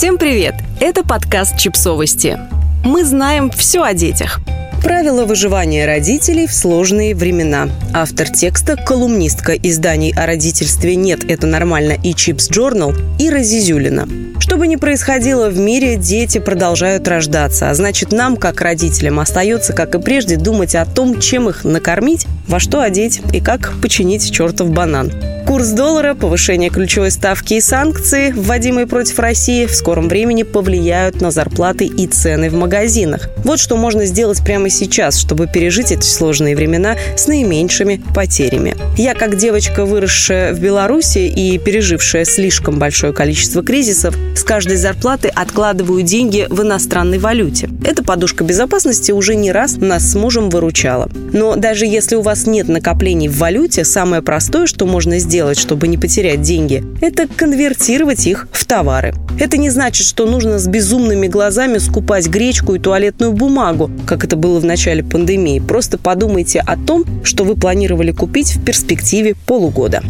Всем привет! Это подкаст «Чипсовости». Мы знаем все о детях. Правила выживания родителей в сложные времена. Автор текста – колумнистка изданий о родительстве «Нет, это нормально» и «Чипс Journal Ира Зизюлина. Что бы ни происходило в мире, дети продолжают рождаться, а значит нам, как родителям, остается, как и прежде, думать о том, чем их накормить, во что одеть и как починить чертов банан. Курс доллара, повышение ключевой ставки и санкции, вводимые против России, в скором времени повлияют на зарплаты и цены в магазинах. Вот что можно сделать прямо сейчас, чтобы пережить эти сложные времена с наименьшими потерями. Я, как девочка, выросшая в Беларуси и пережившая слишком большое количество кризисов, с каждой зарплаты откладываю деньги в иностранной валюте. Эта подушка безопасности уже не раз нас с мужем выручала. Но даже если у вас нет накоплений в валюте, самое простое, что можно сделать, чтобы не потерять деньги, это конвертировать их в товары. Это не значит, что нужно с безумными глазами скупать гречку и туалетную бумагу, как это было в начале пандемии. Просто подумайте о том, что вы планировали купить в перспективе полугода.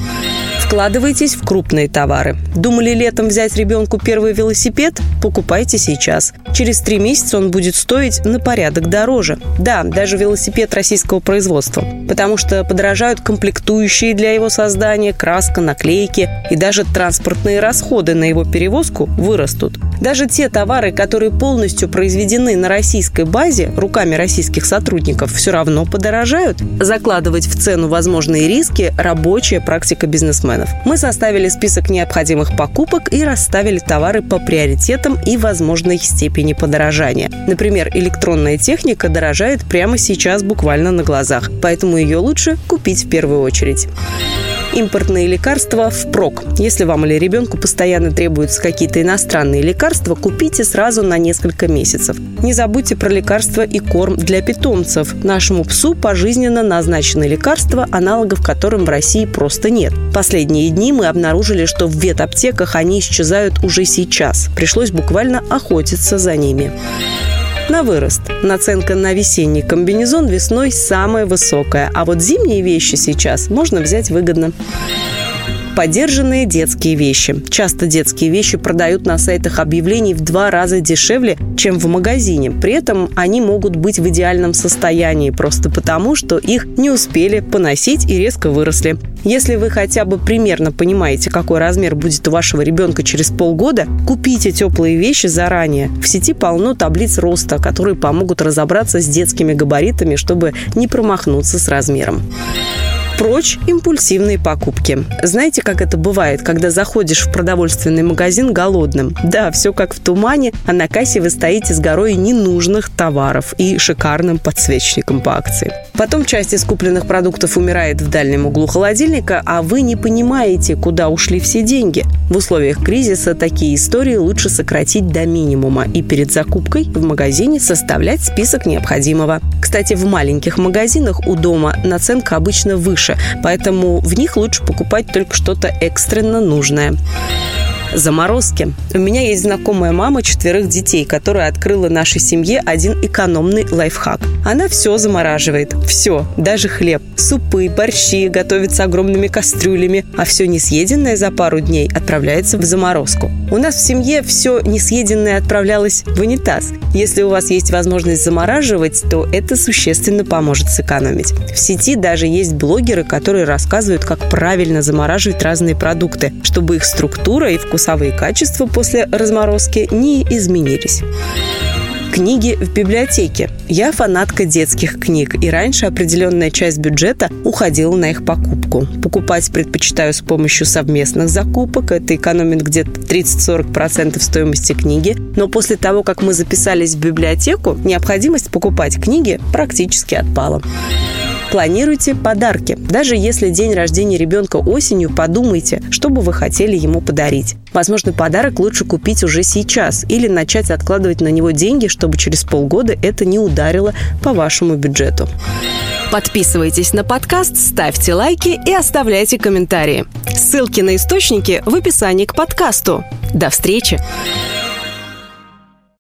Вкладывайтесь в крупные товары. Думали летом взять ребенку первый велосипед? Покупайте сейчас. Через три месяца он будет стоить на порядок дороже. Да, даже велосипед российского производства. Потому что подорожают комплектующие для его создания, краска, наклейки и даже транспортные расходы на его перевозку вырастут. Даже те товары, которые полностью произведены на российской базе руками российских сотрудников, все равно подорожают. Закладывать в цену возможные риски – рабочая практика бизнесменов. Мы составили список необходимых покупок и расставили товары по приоритетам и возможной степени подорожания. Например, электронная техника дорожает прямо сейчас буквально на глазах, поэтому ее лучше купить в первую очередь импортные лекарства впрок. Если вам или ребенку постоянно требуются какие-то иностранные лекарства, купите сразу на несколько месяцев. Не забудьте про лекарства и корм для питомцев. Нашему псу пожизненно назначены лекарства, аналогов которым в России просто нет. Последние дни мы обнаружили, что в ветаптеках они исчезают уже сейчас. Пришлось буквально охотиться за ними на вырост. Наценка на весенний комбинезон весной самая высокая, а вот зимние вещи сейчас можно взять выгодно. Подержанные детские вещи. Часто детские вещи продают на сайтах объявлений в два раза дешевле, чем в магазине. При этом они могут быть в идеальном состоянии, просто потому, что их не успели поносить и резко выросли. Если вы хотя бы примерно понимаете, какой размер будет у вашего ребенка через полгода, купите теплые вещи заранее. В сети полно таблиц роста, которые помогут разобраться с детскими габаритами, чтобы не промахнуться с размером. Прочь импульсивные покупки. Знаете, как это бывает, когда заходишь в продовольственный магазин голодным? Да, все как в тумане, а на кассе вы стоите с горой ненужных товаров и шикарным подсвечником по акции. Потом часть из купленных продуктов умирает в дальнем углу холодильника, а вы не понимаете, куда ушли все деньги. В условиях кризиса такие истории лучше сократить до минимума и перед закупкой в магазине составлять список необходимого. Кстати, в маленьких магазинах у дома наценка обычно выше, поэтому в них лучше покупать только что-то экстренно нужное. Заморозки. У меня есть знакомая мама четверых детей, которая открыла нашей семье один экономный лайфхак. Она все замораживает. Все, даже хлеб. Супы, борщи готовятся огромными кастрюлями, а все несъеденное за пару дней отправляется в заморозку. У нас в семье все несъеденное отправлялось в унитаз. Если у вас есть возможность замораживать, то это существенно поможет сэкономить. В сети даже есть блогеры, которые рассказывают, как правильно замораживать разные продукты, чтобы их структура и вкусовые качества после разморозки не изменились. Книги в библиотеке. Я фанатка детских книг, и раньше определенная часть бюджета уходила на их покупку. Покупать предпочитаю с помощью совместных закупок. Это экономит где-то 30-40% стоимости книги. Но после того, как мы записались в библиотеку, необходимость покупать книги практически отпала. Планируйте подарки. Даже если день рождения ребенка осенью, подумайте, что бы вы хотели ему подарить. Возможно, подарок лучше купить уже сейчас или начать откладывать на него деньги, чтобы через полгода это не ударило по вашему бюджету. Подписывайтесь на подкаст, ставьте лайки и оставляйте комментарии. Ссылки на источники в описании к подкасту. До встречи!